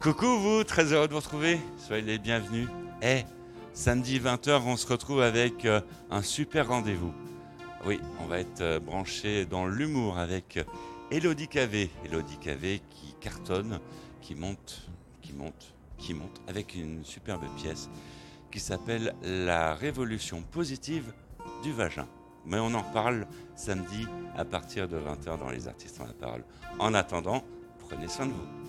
Coucou vous, très heureux de vous retrouver. Soyez les bienvenus. Eh, samedi 20h, on se retrouve avec euh, un super rendez-vous. Oui, on va être euh, branché dans l'humour avec euh, Elodie Cavé. Elodie Cavé qui cartonne, qui monte, qui monte, qui monte avec une superbe pièce qui s'appelle La révolution positive du vagin. Mais on en reparle samedi à partir de 20h dans Les Artistes en la parole. En attendant, prenez soin de vous.